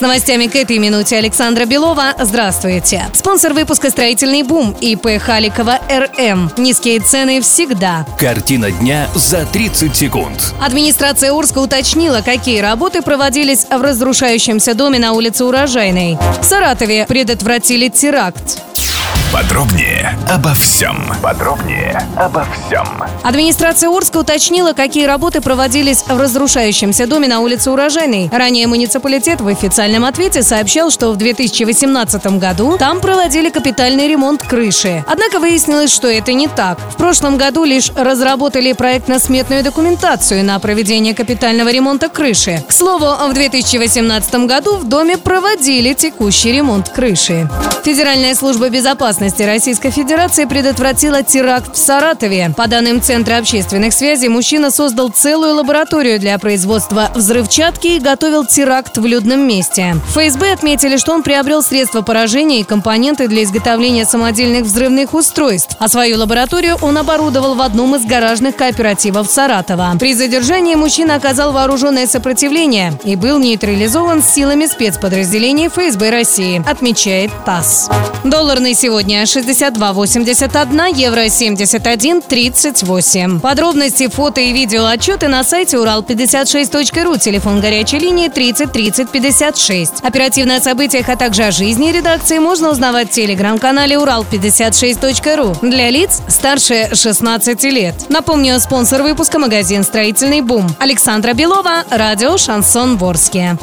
С новостями к этой минуте Александра Белова. Здравствуйте. Спонсор выпуска «Строительный бум» ИП Халикова РМ. Низкие цены всегда. Картина дня за 30 секунд. Администрация Орска уточнила, какие работы проводились в разрушающемся доме на улице Урожайной. В Саратове предотвратили теракт. Подробнее обо всем. Подробнее обо всем. Администрация Орска уточнила, какие работы проводились в разрушающемся доме на улице Урожайной. Ранее муниципалитет в официальном ответе сообщал, что в 2018 году там проводили капитальный ремонт крыши. Однако выяснилось, что это не так. В прошлом году лишь разработали проектно-сметную документацию на проведение капитального ремонта крыши. К слову, в 2018 году в доме проводили текущий ремонт крыши. Федеральная служба безопасности Российской Федерации предотвратила теракт в Саратове. По данным Центра общественных связей, мужчина создал целую лабораторию для производства взрывчатки и готовил теракт в людном месте. ФСБ отметили, что он приобрел средства поражения и компоненты для изготовления самодельных взрывных устройств. А свою лабораторию он оборудовал в одном из гаражных кооперативов Саратова. При задержании мужчина оказал вооруженное сопротивление и был нейтрализован силами спецподразделений ФСБ России, отмечает ТАСС. Доллар на сегодня 62,81, евро 71,38. Подробности, фото и видео отчеты на сайте урал56.ру, телефон горячей линии 30 30 56. Оперативно о событиях, а также о жизни редакции можно узнавать в телеграм-канале урал56.ру для лиц старше 16 лет. Напомню, спонсор выпуска магазин «Строительный бум». Александра Белова, радио «Шансон Ворске».